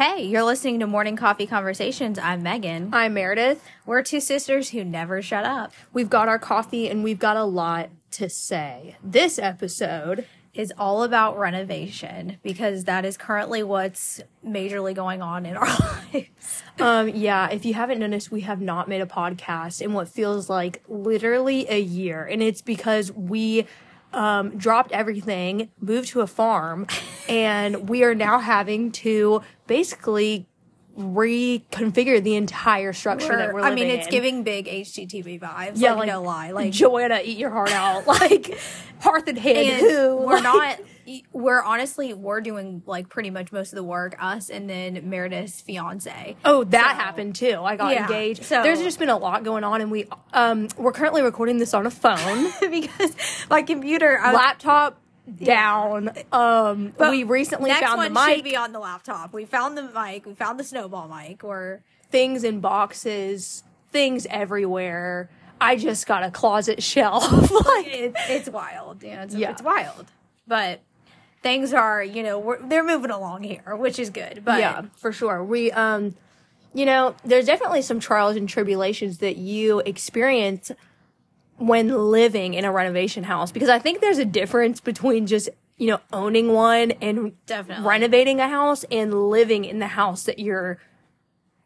Hey, you're listening to Morning Coffee Conversations. I'm Megan. I'm Meredith. We're two sisters who never shut up. We've got our coffee and we've got a lot to say. This episode Is all about renovation because that is currently what's majorly going on in our lives. Um, yeah, if you haven't noticed, we have not made a podcast in what feels like literally a year. And it's because we um, dropped everything, moved to a farm, and we are now having to basically reconfigure the entire structure that we're I mean, it's in. giving big HGTV vibes. yeah, like, no lie. Like, Joanna, eat your heart out. Like Hearth and Hand, and who we're like- not. We're honestly we're doing like pretty much most of the work. Us and then Meredith's fiance. Oh, that So- happened too. I got Yeah, engaged. so- There's just been a lot going on, and we um we're currently recording this on a phone, because my computer. I laptop down. Um, But we recently next found one the mic, Next one should be on the laptop. We found the mic. We found the snowball mic. Or things in boxes, things everywhere. I just got a closet shelf. like, it, it's wild. Yeah, it's, Yeah. it's wild. But things are, you know, we're, they're moving along here, which is good. But yeah, for sure. We um, you know, there's definitely some trials and tribulations that you experience when living in a renovation house because I think there's a difference between just you know owning one and Definitely. renovating a house and living in the house that you're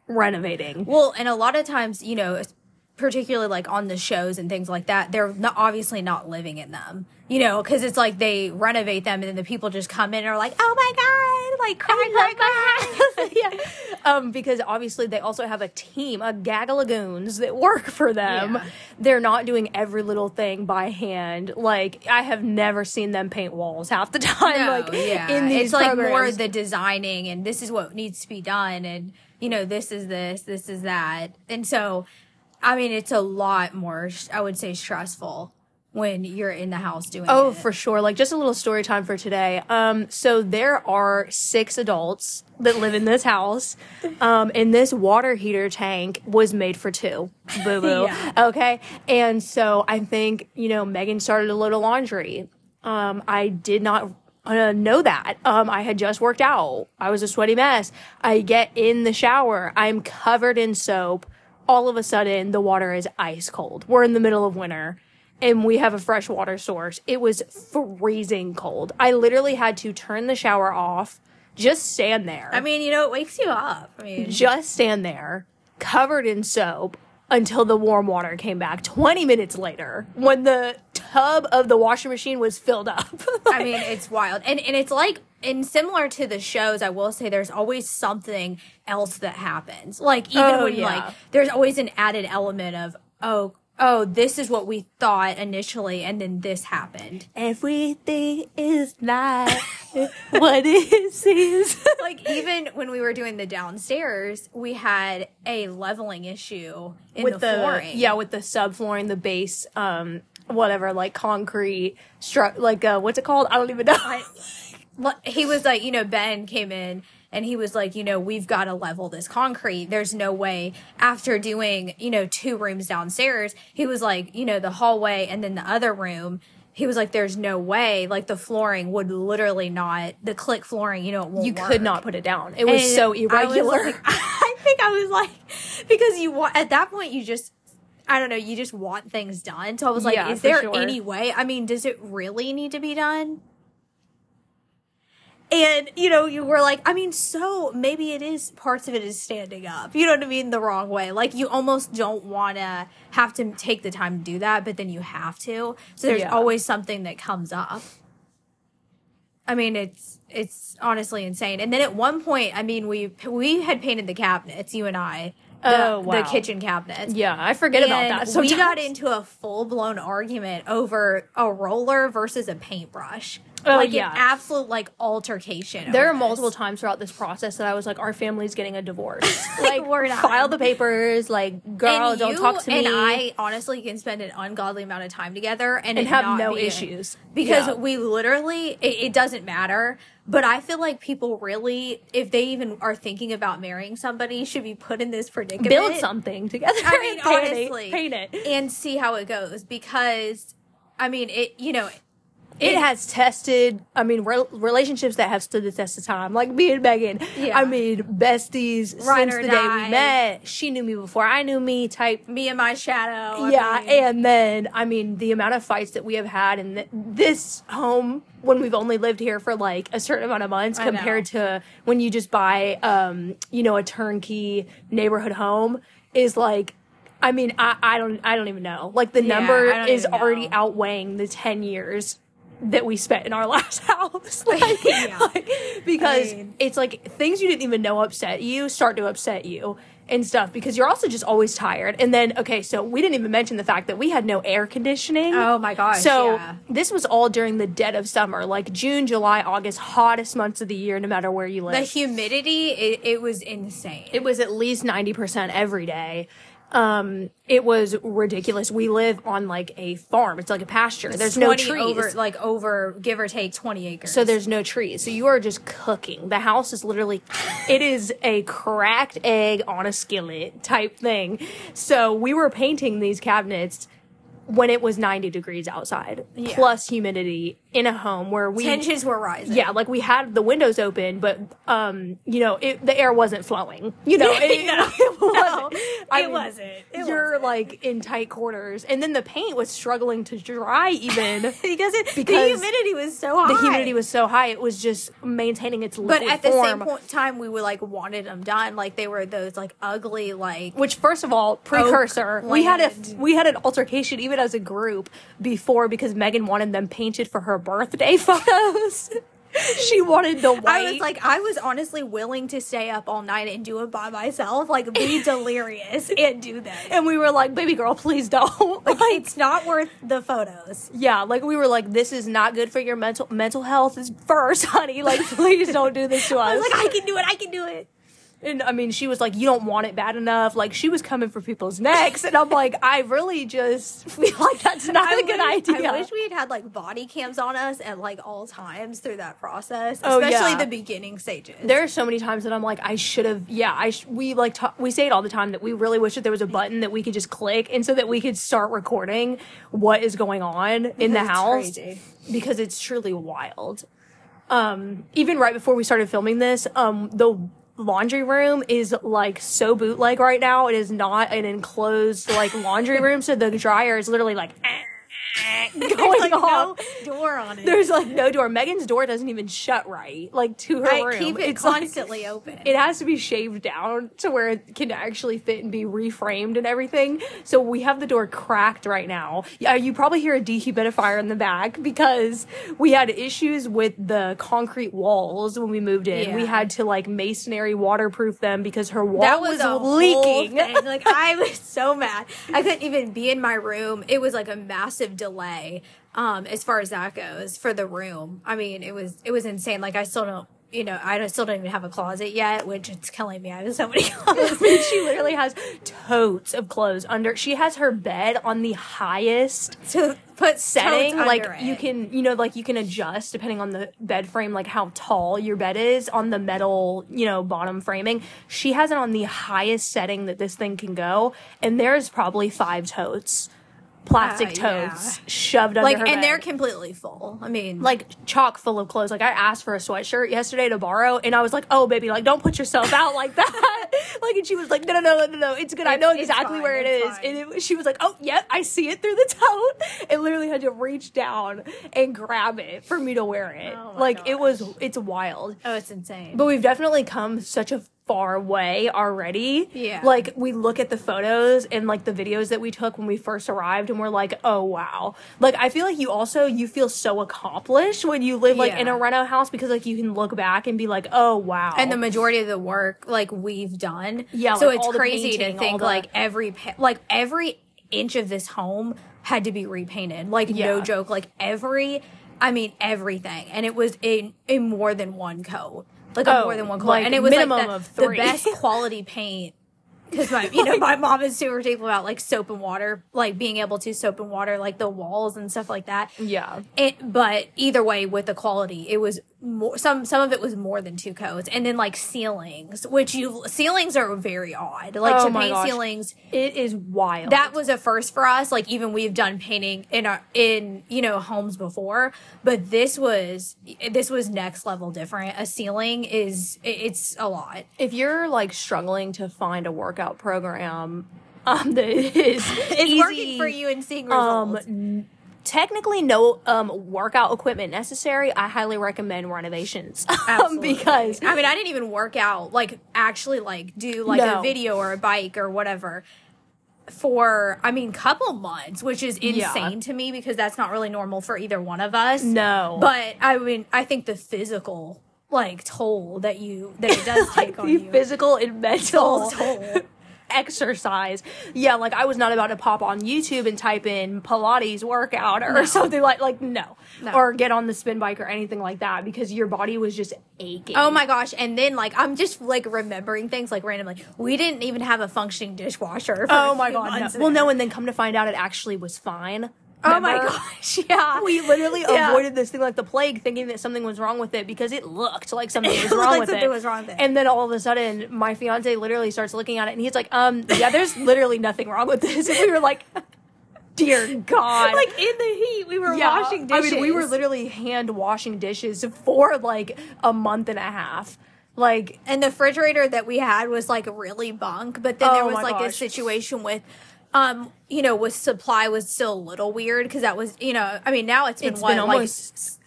renovating. Well, and a lot of times, you know, particularly like on the shows and things like that, they're not obviously not living in them. You know, because it's like they renovate them and then the people just come in and are like, "Oh my god!" Like cry, cry, cry. yeah. Um, because obviously they also have a team, a gaggle of goons that work for them. Yeah. They're not doing every little thing by hand. Like I have never seen them paint walls half the time. No, like yeah, in these it's like more the designing and this is what needs to be done and you know this is this, this is that, and so, I mean, it's a lot more. I would say stressful when you're in the house doing. Oh, it. for sure. Like just a little story time for today. Um, so there are six adults that live in this house. Um, and this water heater tank was made for two. Boo boo. Yeah. Okay. And so I think, you know, Megan started a load of laundry. Um, I did not uh, know that. Um, I had just worked out. I was a sweaty mess. I get in the shower. I'm covered in soap. All of a sudden, the water is ice cold. We're in the middle of winter and we have a fresh water source. It was freezing cold. I literally had to turn the shower off, just stand there. I mean, you know, it wakes you up. I mean, just stand there, covered in soap until the warm water came back 20 minutes later when the tub of the washing machine was filled up. I mean, it's wild. And and it's like and similar to the shows, I will say there's always something else that happens. Like even Oh, when yeah. like there's always an added element of oh oh this is what we thought initially and then this happened. Everything is not what it seems. like even when we were doing the downstairs, we had a leveling issue in with the, the, flooring. yeah, with the subflooring, the base, um, whatever, like concrete stru like uh, what's it called? I don't even know. Well, he was like, you know, Ben came in and he was like, you know, we've got to level this concrete. There's no way after doing, you know, two rooms downstairs, he was like, you know, the hallway and then the other room. He was like, there's no way, like the flooring would literally not, the click flooring, you know, it won't you work. could not put it down. It was And so I was irregular. like- I think I was like, because you want, at that point, you just, I don't know, you just want things done. So I was like, Yeah, is there sure. any way? I mean, does it really need to be done? And you know, you were like, I mean, so maybe it is parts of it is standing up. You know what I mean? The wrong way. Like you almost don't want to have to take the time to do that, but then you have to. So there's Yeah. always something that comes up. I mean, it's it's honestly insane. And then at one point, I mean, we we had painted the cabinets, you and I. The, Oh, wow. the kitchen cabinets. yeah, I forget about And that. we got into a full blown argument over a roller versus a paintbrush. Oh, like yeah. an absolute like altercation. There are multiple times throughout this process that I was like, our family's getting a divorce. like, we're not. file the papers. Like, girl, and don't you talk to and me. And I honestly can spend an ungodly amount of time together and, And have no be issues. because Yeah. we literally it, it doesn't matter. But I feel like people really, if they even are thinking about marrying somebody, should be put in this predicament. build something together. I mean, paint it- honestly, paint it. and see how it goes because, I mean, it. You know, it has tested. I mean, re- relationships that have stood the test of time, like me and Megan. Yeah. I mean, besties Ride since the day we met. She knew me before I knew me. Type. Me and my shadow. I yeah, mean, and then I mean, the amount of fights that we have had in th- this home when we've only lived here for like a certain amount of months I know. compared to when you just buy, um, you know, a turnkey neighborhood home is like. I mean, I, I don't, I don't even know. Like the Yeah, number is already know. outweighing the ten years that we spent in our last house. Like, Yeah. like, because I mean- it's like things you didn't even know upset you start to upset you and stuff because you're also just always tired. And then, okay, so we didn't even mention the fact that we had no air conditioning. Oh my gosh, So yeah. this was all during the dead of summer, like June, July, August, hottest months of the year, no matter where you live. The humidity, it, it was insane. It was at least 90% every day. Um, it was ridiculous. We live on like a farm. It's like a pasture. There's no trees. Over, like over, give or take, 20 acres. So there's no trees. So you are just cooking. The house is literally, it is a cracked egg on a skillet type thing. So we were painting these cabinets when it was 90 degrees outside, Yeah. plus humidity in a home where we tensions were rising. yeah, like we had the windows open, but um, you know, it, the air wasn't flowing. You know, it, No, it wasn't. no, I it mean, wasn't. It you're wasn't. like in tight quarters, and then the paint was struggling to dry even because it, the Because humidity was so high. the humidity was so high. It was just maintaining its liquid But at the form. same point time, we were like wanted them done. Like they were those like ugly, like which, first of all, precursor, we had a we had an altercation even as a group before because Megan wanted them painted for her birthday photos. she wanted the white. I was like, I was honestly willing to stay up all night and do it by myself, like be delirious and do that. and we were like, "Baby girl, please don't." Like it's not worth the photos. Yeah, like we were like, this is not good for your mental mental health. Is first, honey. Like, please don't do this to I us. was like, I can do it. I can do it. And I mean, she was like, you don't want it bad enough. Like, she was coming for people's necks, and I'm like, I really just feel like that's not a good wish, idea. I wish we had had like body cams on us at like all times through that process, Oh, especially yeah. the beginning stages. there are so many times that I'm like, I should have. Yeah, I sh- we like ta- we say it all the time that we really wish that there was a button that we could just click, and so that we could start recording what is going on in the house crazy. because it's truly wild. Um, even right before we started filming this, um, the laundry room is like so bootleg right now. It is not an enclosed like laundry room, so the dryer is literally like going like off. no door on it. There's like no door. Megan's door doesn't even shut right, like to her I room. keep it It's like- constantly open. it has to be shaved down to where it can actually fit and be reframed and everything. So we have the door cracked right now. Yeah, you probably hear a dehumidifier in the back because we had issues with the concrete walls when we moved in. We had to like masonry waterproof them because her wall that was, was, leaking. Like I was so mad. I couldn't even be in my room. It was like a massive delay um as far as that goes for the room. I mean, it was it was insane. Like I still don't you know, I still don't even have a closet yet, which it's killing me. I have so many clothes. She literally has totes of clothes under. She has her bed on the highest to put setting like under you can you know like you can adjust depending on the bed frame like how tall your bed is on the metal you know bottom framing she has it on the highest setting that this thing can go and there's probably five totes plastic Uh, yeah. totes shoved under like, her and bed. they're completely full. I mean, like chock full of clothes. Like I asked for a sweatshirt yesterday to borrow, and I was like, "Oh, baby, like don't put yourself out like that." like, and she was like, "No, no, no, no, no, it's good. I know exactly fine, where it's fine. And it, she was like, "Oh, yep, I see it through the tote." And literally had to reach down and grab it for me to wear it. Oh like it was, it's wild. oh, it's insane. But we've definitely come such a far away already. Yeah. Like we look at the photos and like the videos that we took when we first arrived and we're like, "Oh wow." Like I feel like you also you feel so accomplished when you live like Yeah. in a reno house because like you can look back and be like, "Oh wow." and the majority of the work like we've done. Yeah, So like, it's crazy to painting, think the- like every pa- like every inch of this home had to be repainted. Like no joke. Like every, I mean everything, and it was in in more than one coat. Like a Oh, more than oh, one coat, like and it was minimum like the, of the three. best quality paint. Because my, you know, my mom is super particular about like soap and water, like being able to soap and water like the walls and stuff like that. yeah. It, but either way, with the quality, it was more, some some of it was more than two coats, and then like ceilings, which you ceilings are very odd. Like Oh to paint gosh. ceilings, It is wild. that was a first for us. Like even we've done painting in our in you know homes before, but this was this was next level different. A ceiling is it's a lot. if you're like struggling to find a workout program um that is It's working for you and seeing results. um technically no um workout equipment necessary i highly recommend renovations um, because I mean, I didn't even work out, like actually, like do like No. a video or a bike or whatever for, I mean, couple months, which is Yeah. insane to me because that's not really normal for either one of us. no But I mean, I think the physical like toll that you that it does take like on the you. physical and mental toll. Exercise yeah like i was not about to pop on youtube and type in pilates workout or No. something like like no. No. or get on the spin bike or anything like that because your body was just aching Oh my gosh! And then like I'm just like remembering things like randomly. We didn't even have a functioning dishwasher. For oh my god no. well no and then come to find out it actually was fine Oh my gosh! Yeah, we literally Yeah. avoided this thing like the plague, thinking that something was wrong with it because it looked like something was wrong like with something it. was wrong with it. And then all of a sudden, my fiance literally starts looking at it, and he's like, "Um, yeah, there's literally nothing wrong with this." And we were like, "Dear God!" like in the heat, we were Yeah. washing dishes. I mean, we were literally hand washing dishes for like a month and a half. Like, and the refrigerator that we had was like really bunk but then Oh there was my like a situation with um you know with supply was still a little weird because that was you know i mean now it's been it's what been like almost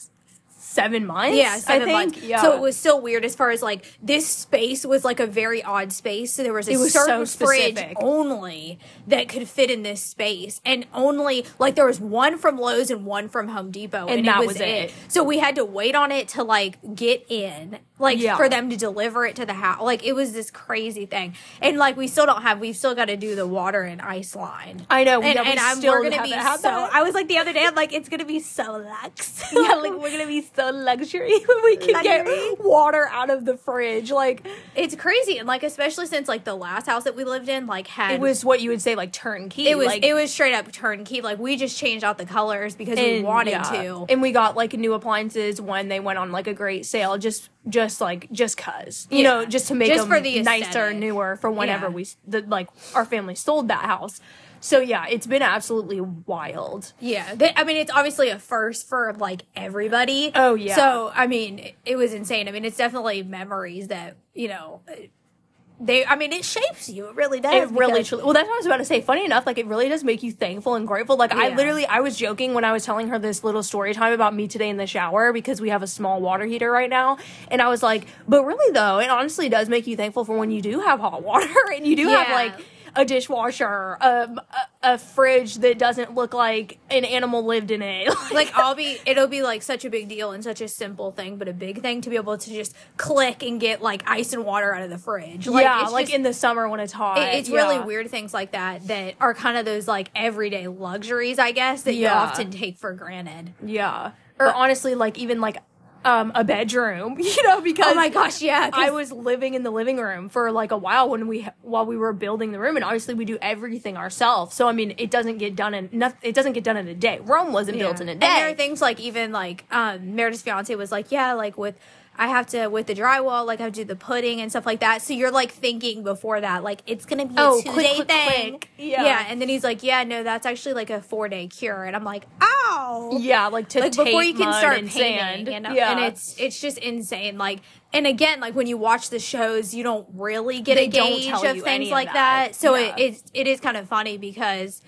seven months. yeah, seven I think. months. Yeah. So it was still weird as far as like this space was like a very odd space. So there was a It was so certain fridge specific. only that could fit in this space, and only like there was one from Lowe's and one from Home Depot, and, that it was, was it. it. So we had to wait on it to like get in, like Yeah. for them to deliver it to the house. Like it was this crazy thing, and like we still don't have. We've still got to do the water and ice line. I know. And, and I'm, still we're gonna be so. that. I was like the other day. I'm like, it's gonna be so luxe. yeah, like we're gonna be so luxury when we can Luxury. get water out of the fridge. Like It's crazy, and like especially since like the last house that we lived in, like had it was what you would say like turnkey. it was like, it was straight up turnkey. Like we just changed out the colors because we wanted yeah. to. and we got like new appliances when they went on like a great sale. Just just like just cause you Yeah. know just to make Just them the nicer, newer for whenever Yeah. we the, like our family sold that house. So yeah, it's been absolutely wild. yeah, They- I mean it's obviously a first for like everybody. Oh, yeah. So I mean it, it was insane. I mean it's definitely memories that you know they. I mean it shapes you. It really does. It really, truly. Well, that's what I was about to say. Funny enough, like it really does make you thankful and grateful. Like I literally, I was joking when I was telling her this little story time about me today in the shower because we have a small water heater right now, and I was like, but really though, it honestly does make you thankful for when you do have hot water and you do have like a dishwasher, um, a, a fridge that doesn't look like an animal lived in it. like I'll be it'll be like such a big deal and such a simple thing, but a big thing to be able to just click and get like ice and water out of the fridge. Like, yeah, it's like just- in the summer when it's hot. it- it's really weird things like that that are kind of those like everyday luxuries, I guess, that you often take for granted. Yeah, or honestly, like even like um a bedroom, you know, because Oh my gosh, yeah, I was living in the living room for like a while when we while we were building the room, and obviously we do everything ourselves. So I mean, it doesn't get done in noth- it doesn't get done in a day. Rome wasn't built in a day. And there are things like even like um Meredith's fiance was like, yeah, like with I have to with the drywall, like I have to do the pudding and stuff like that. So you're like thinking before that, like it's gonna be a Oh, two quick, day quick, thing. quick. Yeah. yeah. And then he's like, yeah, no, that's actually like a four day cure. And I'm like, ow. yeah, like to like before you can start and painting, know, yeah. and it's it's just insane. Like, and again, like when you watch the shows, you don't really get They a gauge of things of like that. that. So Yeah. it, it it is kind of funny because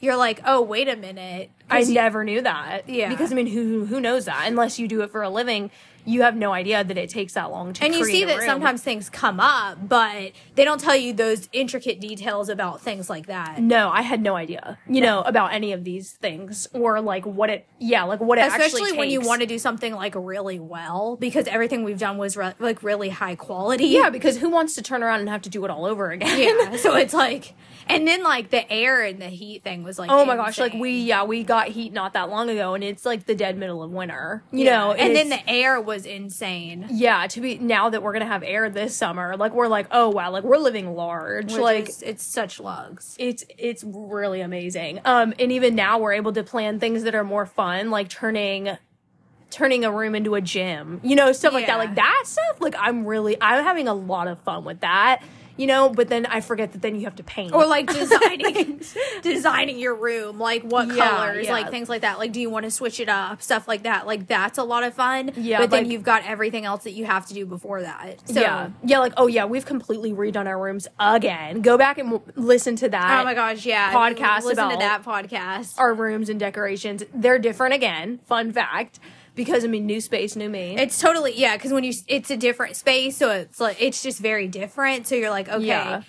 you're like, oh, wait a minute, I you- never knew that. Yeah. because I mean, who who knows that unless you do it for a living. You have no idea that it takes that long to and you see that room. sometimes things come up, but they don't tell you those intricate details about things like that. No, I had no idea, you know, about any of these things or like what it, yeah, like what it Especially when you want to do something like really well, because everything we've done was re- like really high quality. Yeah, because who wants to turn around and have to do it all over again? yeah. So it's like, and then like the air and the heat thing was like, oh my gosh, like we, yeah, we got heat not that long ago and it's like the dead middle of winter, you Yeah. know, and then the air was insane. yeah, to be now that we're gonna have air this summer, like we're like, oh wow, like we're living large, Which like is- it's such lugs. it's it's really amazing. Um, and even now we're able to plan things that are more fun, like turning turning a room into a gym, you know, stuff like that. Like that stuff, like I'm really, I'm having a lot of fun with that, you know, but then I forget that then you have to paint. or like designing designing your room like what Yeah, colors yeah. like things like that like do you want to switch it up stuff like that like that's a lot of fun Yeah, but then like- you've got everything else that you have to do before that so yeah. Yeah. Like, oh yeah, we've completely redone our rooms again. Go back and w- listen to that. oh my gosh yeah Podcast listen to about- that podcast Our rooms and decorations, they're different again. Fun fact. Because I mean, new space, new me. it's totally yeah because when you it's a different space so it's like it's just very different so you're like okay Yeah.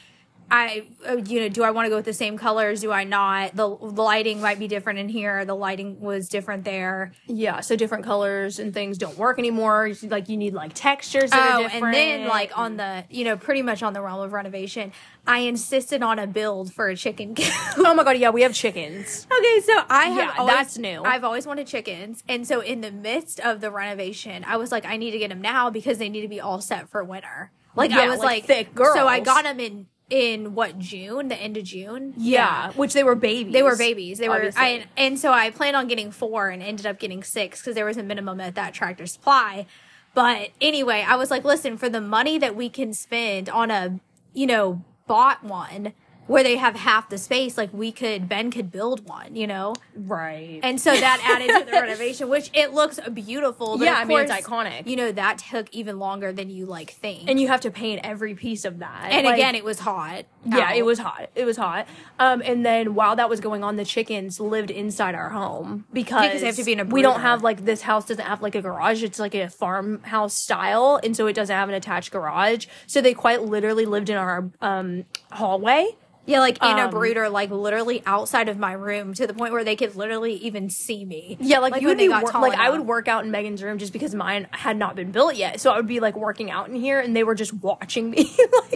I, uh, you know, do I want to go with the same colors? Do I not? The, the lighting might be different in here. The lighting was different there. yeah. So different colors and things don't work anymore. Like you need like textures. That Oh, are and then like on the, you know, pretty much on the realm of renovation, I insisted on a build for a chicken coop. oh my god, yeah, we have chickens. okay, so I have Yeah, always, that's new. I've always wanted chickens, and so in the midst of the renovation, I was like, I need to get them now because they need to be all set for winter. Like I was like like, thick So I got them in in what June, the end of June. Yeah, which they were babies. They were babies. They were. I, and so I planned on getting four and ended up getting six because there was a minimum at that tractor supply. But anyway, I was like, listen, for the money that we can spend on a, you know, bought one where they have half the space, like we could, Ben could build one, you know? right. And so that added to the renovation, which it looks beautiful. But Yeah, of I mean, it's course, iconic. You know, that took even longer than you like think. and you have to paint every piece of that. And Like, again, it was hot. yeah, out. it was hot. It was hot. Um, and then while that was going on, the chickens lived inside our home because, Because they have to be in a we don't have like this house doesn't have like a garage. It's like a farmhouse style, and so it doesn't have an attached garage. So they quite literally lived in our um hallway. Yeah, like in a Um, brooder, like literally outside of my room to the point where they could literally even see me. Yeah, like, you would be wor- like I would work out in Megan's room just because mine had not been built yet. So I would be like working out in here, and they were just watching me. like,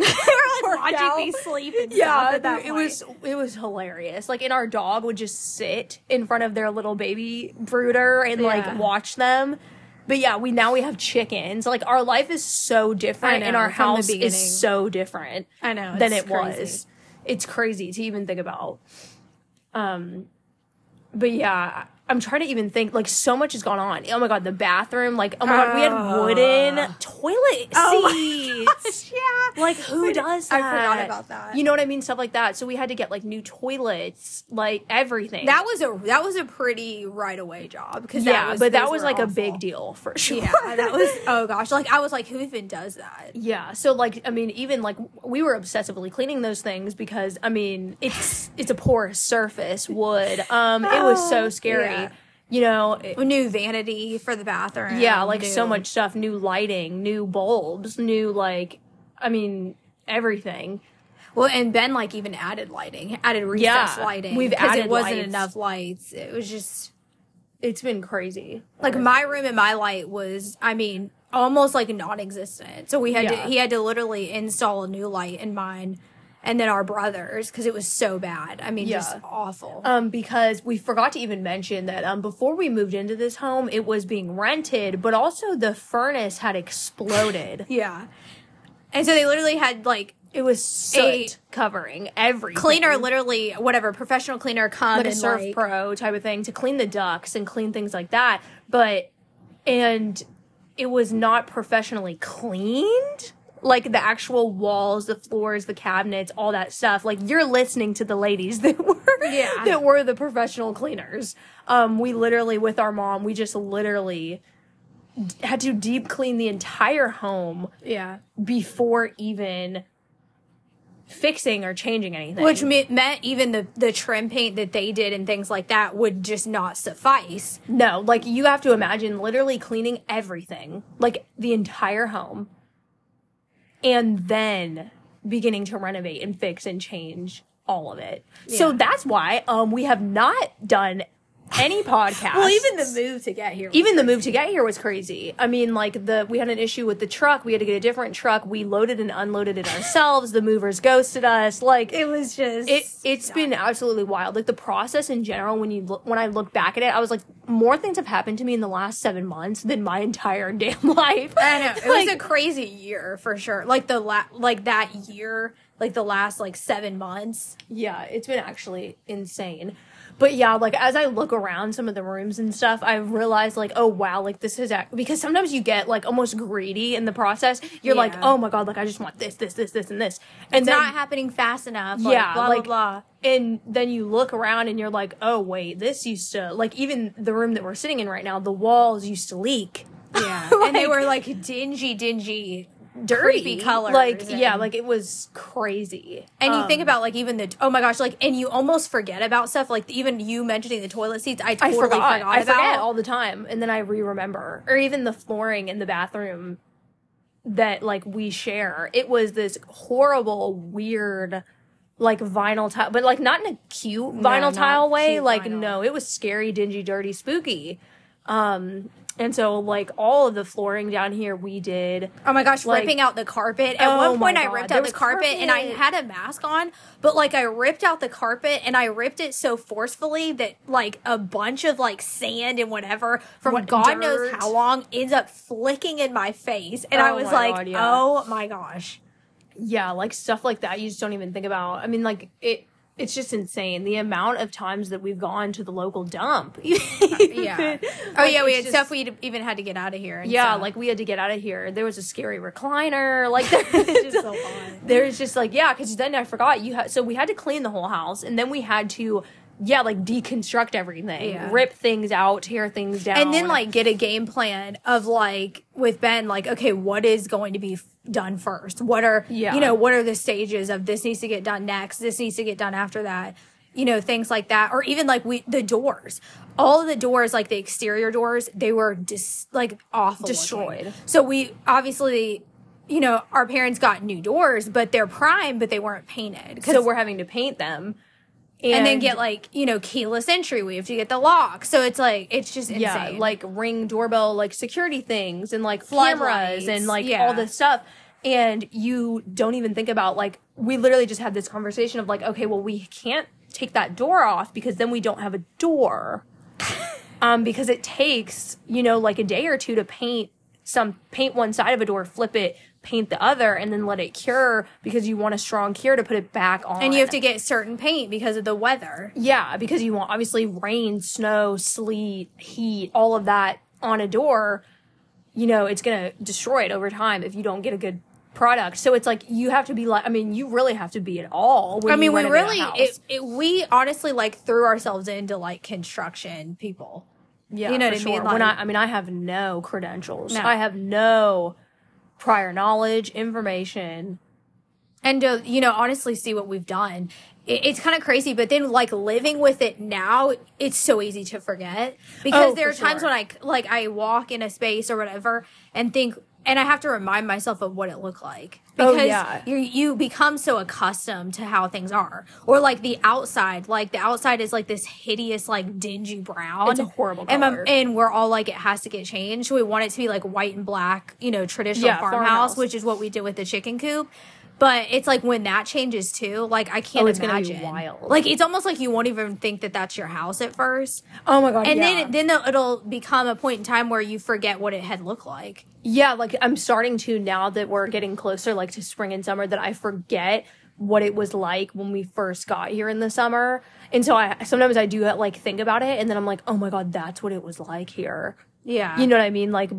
work watching out. me sleep and Yeah, at that it was it was hilarious. Like, and our dog would just sit in front of their little baby brooder and Yeah. like watch them. But yeah, we now we have chickens. Like our life is so different, I and our house is so different I know than it crazy. was. It's crazy to even think about. Um, but yeah, I'm trying to even think. Like so much has gone on. Oh my god, the bathroom. Like oh my god, we had oh. wooden toilet Oh seats. Yeah, Like who does that? I forgot about that. You know what I mean? Stuff like that. So we had to get like new toilets, like everything. that was a that was a pretty right away job because yeah, was, but that was like a big deal for sure. Yeah, that was oh gosh, like I was like, who even does that? Yeah, so like I mean, even like we were obsessively cleaning those things because I mean it's it's a porous surface wood. Um, it was so Oh, scary. yeah. You know, it- New vanity for the bathroom. yeah, like so much stuff. New lighting, new bulbs, new like, I mean everything. Well, and Ben like even added lighting, added recess Yeah, lighting. we've added it wasn't lights. enough lights. It was just It's been crazy. like my room and my light was i mean almost like non-existent so we had Yeah. to he had to literally install a new light in mine and then our brothers because it was so bad i mean just awful Um, because we forgot to even mention that um, before we moved into this home, it was being rented, but also the furnace had exploded. yeah and so they literally had like It was soot covering every cleaner literally whatever professional cleaner come like a surf like, pro type of thing to clean the ducts and clean things like that. But and it was not professionally cleaned. Like the actual walls, the floors, the cabinets, all that stuff. Like you're listening to the ladies that were Yeah. that were the professional cleaners. Um, we literally with our mom, we just literally had to deep clean the entire home yeah before even fixing or changing anything. which me- meant even the the trim paint that they did and things like that would just not suffice No, like you have to imagine literally cleaning everything, like the entire home, and then beginning to renovate and fix and change all of it. So that's why um we have not done any podcast. well even the move to get here even the move to get here was crazy. I mean, like the we had an issue with the truck. We had to get a different truck. We loaded and unloaded it ourselves. The movers ghosted us. Like it was just it it's been absolutely wild. Like the process in general, when you look, when I look back at it, I was like, more things have happened to me in the last seven months than my entire damn life. I know it Like- was a crazy year for sure. Like the la- like that year, like the last like seven months. Yeah, it's been actually insane. But yeah, like as I look around some of the rooms and stuff, I realized like, oh wow, like this is ac- because sometimes you get like almost greedy in the process. You're like, oh my god, like I just want this, this, this, this, and this, and It's then not happening fast enough. Like, yeah, blah like blah and then you look around and you're like, oh wait, this used to like even the room that we're sitting in right now, the walls used to leak. blah. Yeah, and they were like dingy, dingy, Dirty creepy colors. like and- yeah, like it was crazy. And you Um, think about like even the oh my gosh, like and you almost forget about stuff like even you mentioning the toilet seats. I I totally forgot. forgot, I about. forget all the time, and then I re-remember. Or even the flooring in the bathroom that like we share. It was this horrible, weird, like vinyl tile, but like not in a cute vinyl not tile way. Like vinyl. no, it was scary, dingy, dirty, spooky. Um, and so like all of the flooring down here, we did. Oh my gosh, Like- ripping out the carpet. At Oh one point, I ripped out the was carpet, and I had a mask on, but like I ripped out the carpet and I ripped it so forcefully that like a bunch of like sand and whatever from What, God knows how long ends up flicking in my face. And I Oh was like, God, yeah. oh my gosh. yeah, like stuff like that you just don't even think about. I mean, like it it's just insane the amount of times that we've gone to the local dump. Yeah. oh Like, yeah, we had just- stuff we even had to get out of here. And Yeah, stuff. like we had to get out of here. There was a scary recliner. Like just so fun. There's just like yeah, because then I forgot you had. So we had to clean the whole house, and then we had to yeah, like deconstruct everything, Yeah. rip things out, tear things down, and then like get a game plan of like with Ben, like okay, what is going to be f- done first? What are Yeah. you know what are the stages of this needs to get done next? This needs to get done after that. You know things like that, or even like we the doors. All of the doors, like the exterior doors, they were dis- like awful, looking. Destroyed. So we obviously, you know, our parents got new doors, but they're prime, but they weren't painted. so we're having to paint them, and then get like you know keyless entry. We have to get the lock. So it's like it's just insane. yeah, like ring doorbell, like security things, and like cameras, and like yeah. all this stuff. And you don't even think about like we literally just had this conversation of like, okay, well, we can't take that door off because then we don't have a door. um, because it takes you know like a day or two to paint some paint one side of a door, flip it, paint the other, and then let it cure because you want a strong cure to put it back on. and you have to get certain paint because of the weather. Yeah, because you want obviously rain, snow, sleet, heat, all of that on a door. You know, it's gonna destroy it over time if you don't get a good product. So it's like you have to be like, I mean, you really have to be at all. When I mean, we really, it, it, we honestly like threw ourselves into like construction people. yeah, you know what I mean? sure. when I, I mean, I have no credentials. No. I have no prior knowledge, information. and to you know honestly see what we've done it, it's kind of crazy but then like living with it now it's so easy to forget because Oh, there are times sure. when i like i walk in a space or whatever and think and i have to remind myself of what it looked like Oh, because yeah. you you become so accustomed to how things are or like the outside like the outside is like this hideous like dingy brown It's a horrible and, my- color. and we're all like it has to get changed we want it to be like white and black you know traditional Yeah, farmhouse, farmhouse. which is what we did with the chicken coop but it's like when that changes too like i can't Oh, it's gonna be imagine wild. like it's almost like you won't even think that that's your house at first Oh my god! and yeah. then then it'll become a point in time where you forget what it had looked like Yeah, like I'm starting to now that we're getting closer like to spring and summer that I forget what it was like when we first got here in the summer. And so I sometimes I do like think about it and then I'm like, "Oh my god, that's what it was like here." yeah You know what I mean? Like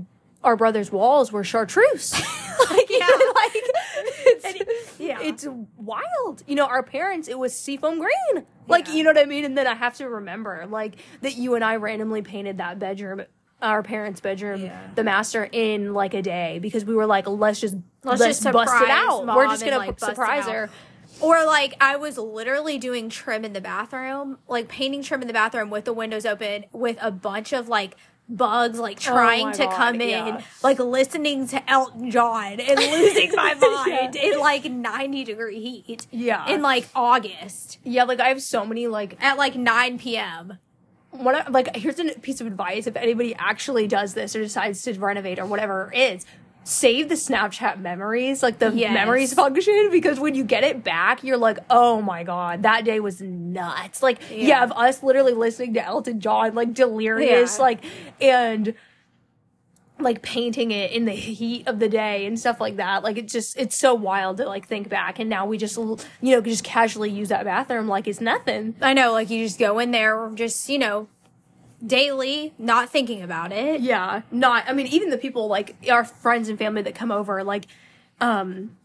our brother's walls were chartreuse. like, Yeah. like it's, yeah. it's wild. You know, our parents it was seafoam green. Like, Yeah. you know what I mean? And then I have to remember like that you and I randomly painted that bedroom our parents' bedroom, Yeah. the master in like a day because we were like, let's just Let's let's, just bust it out. We're just gonna like, surprise her. Or like I was literally doing trim in the bathroom, like painting trim in the bathroom with the windows open with a bunch of like bugs like oh trying Oh to God, come in, yeah. like listening to Elton John and losing my mind in like 90 degree heat. Yeah. In like August Yeah, like I have so many like at like 9 p.m. one like here's a piece of advice if anybody actually does this or decides to renovate or whatever it is save the snapchat memories like the Yes. memories function because when you get it back you're like oh my god that day was nuts like yeah, Yeah. of us literally listening to elton john like delirious Yeah. like and like painting it in the heat of the day and stuff like that. Like it's just it's so wild to like think back and now we just you know just casually use that bathroom like it's nothing. I know, like you just go in there, just you know, daily, not thinking about it. Yeah, not. I mean, even the people like our friends and family that come over, like, um,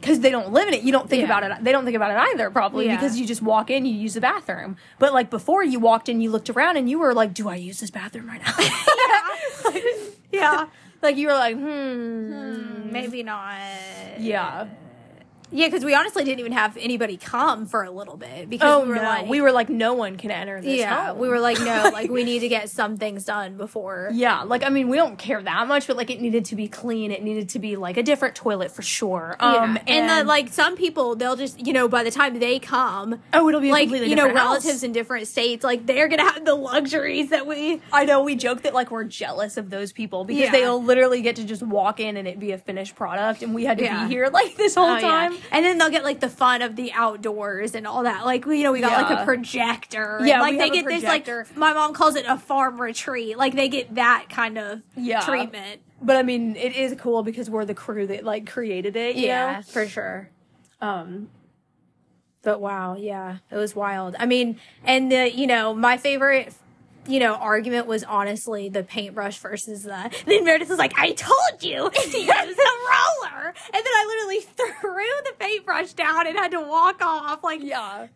because they don't live in it, you don't think Yeah. about it. They don't think about it either, probably Yeah. because you just walk in, you use the bathroom. But like before, you walked in, you looked around, and you were like, "Do I use this bathroom right now?" Yeah, like you were like, "Hmm, maybe not. yeah." Yeah, because we honestly didn't even have anybody come for a little bit because Oh we were no, like, we were like, no one can enter this. yeah, home. we were like, no, like we need to get some things done before. Yeah, like I mean, we don't care that much, but like it needed to be clean. It needed to be like a different toilet for sure. Um, Yeah. and, the, like some people, they'll just you know by the time they come, oh, it'll be like you know house. relatives in different states, like they're gonna have the luxuries that we. I know we joke that like we're jealous of those people because Yeah. they'll literally get to just walk in and it be a finished product, and we had to Yeah. be here like this whole Oh, time. And then they'll get like the fun of the outdoors and all that. Like you know, we got like a projector. and, Yeah, like we they get this like my mom calls it a farm retreat. Like they get that kind of Yeah. treatment. But I mean, it is cool because we're the crew that like created it. You for sure. Um. But wow, yeah, it was wild. I mean, and the you know my favorite. You know, argument was honestly the paintbrush versus the. Then Meredith was like, "I told you to use the roller," and then I literally threw the paintbrush down and had to walk off. Like, Yeah.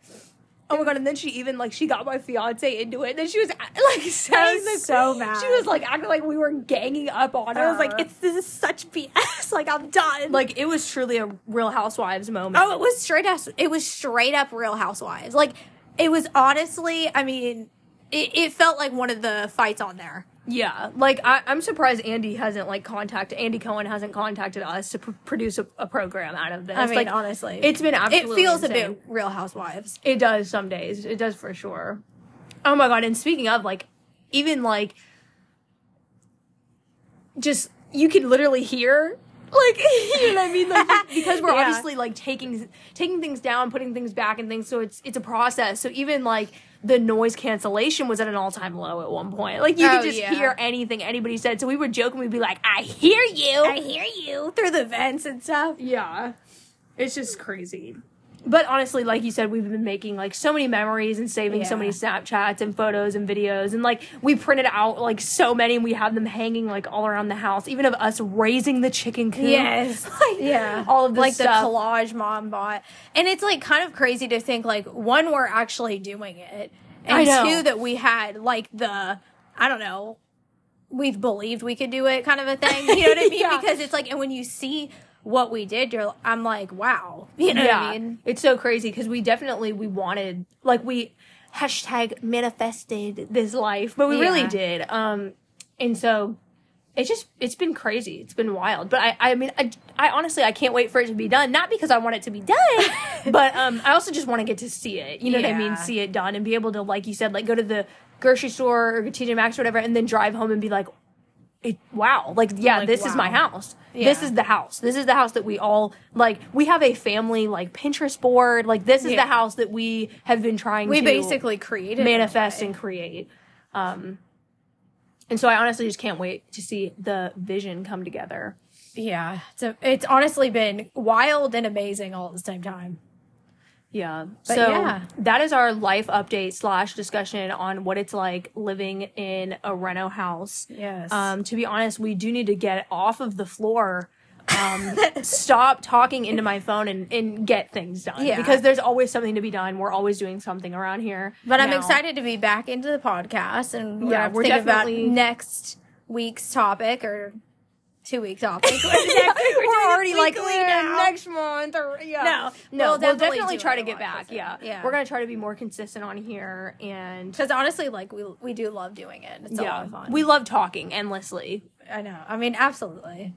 Oh my god! And then she even like she got my fiance into it. And then she was like was so mad. She was like acting like we were ganging up on her. I was like, "It's this is such BS." Like, I'm done. like it was truly a Real Housewives moment. Oh, it was straight up. It was straight up Real Housewives. Like it was honestly. I mean, it, it felt like one of the fights on there. Yeah, like I, I'm surprised Andy hasn't like contacted Andy Cohen hasn't contacted us to pr- produce a, a program out of this. I mean, like, honestly, it's been it feels a bit Real Housewives. It does some days. It does for sure. Oh my god! And speaking of like, even like, just you can literally hear. Like you know what I mean? Like because we're Yeah. obviously like taking taking things down, putting things back, and things. So it's it's a process. So even like the noise cancellation was at an all time low at one point. Like you Oh, could just yeah. hear anything anybody said. So we would joke and we'd be like, "I hear you." I hear you through the vents and stuff. Yeah. It's just crazy. But honestly, like you said, we've been making like so many memories and saving so many Snapchats and photos and videos. And like we printed out like so many and we have them hanging like all around the house, even of us raising the chicken coop. Yes. Like, yeah. All of this like stuff. the collage mom bought. And it's like kind of crazy to think like one, we're actually doing it. And two, that we had like the I don't know, we've believed we could do it kind of a thing. You know what I mean? Yeah. Because it's like and when you see what we did, you're I'm like, wow. You know what I mean? It's so crazy because we definitely we wanted like we hashtag manifested this life, but we really did. Um, and so it's just it's been crazy. It's been wild. But I I mean I, I honestly I can't wait for it to be done. Not because I want it to be done, but um I also just want to get to see it. You know what I mean? See it done and be able to like you said like go to the grocery store or TJ Maxx or whatever, and then drive home and be like. It, wow like yeah Like, this is my wow. house this is the house this is the house that we all like we have a family like pinterest board like this is Yeah. the house that we have been trying We to basically created it manifest and create um and so i honestly just can't wait to see the vision come together Yeah. So it's honestly been wild and amazing all at the same time. Yeah But so yeah. that is our life update slash discussion on what it's like living in a reno house Yes. um to be honest we do need to get off of the floor um stop talking into my phone and, and get things done Yeah. because there's always something to be done we're always doing something around here But I'm excited to be back into the podcast, and Yeah, we're we're think definitely- about next week's topic or two weeks off. Week we're, it already like weekly "Eh, next month or yeah No, no we'll we'll definitely definitely, try to get back yeah. Yeah. we're gonna try to be more consistent on here and Because honestly, like we we do love doing it. It's a lot yeah of fun. we love talking endlessly I know. I mean, absolutely.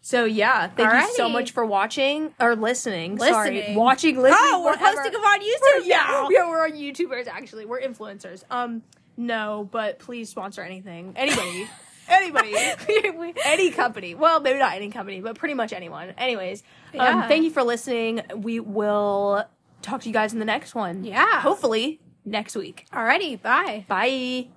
so yeah thank you so much for watching or listening, sorry watching listening Oh, we're whatever. posting them on YouTube yeah, now. yeah we're on youtubers actually we're influencers um no but please sponsor anything anybody anybody any company. Well, maybe not any company, but pretty much anyone. Anyways, um, thank you for listening. We will talk to you guys in the next one. Yeah. Hopefully next week. Alrighty, bye. Bye.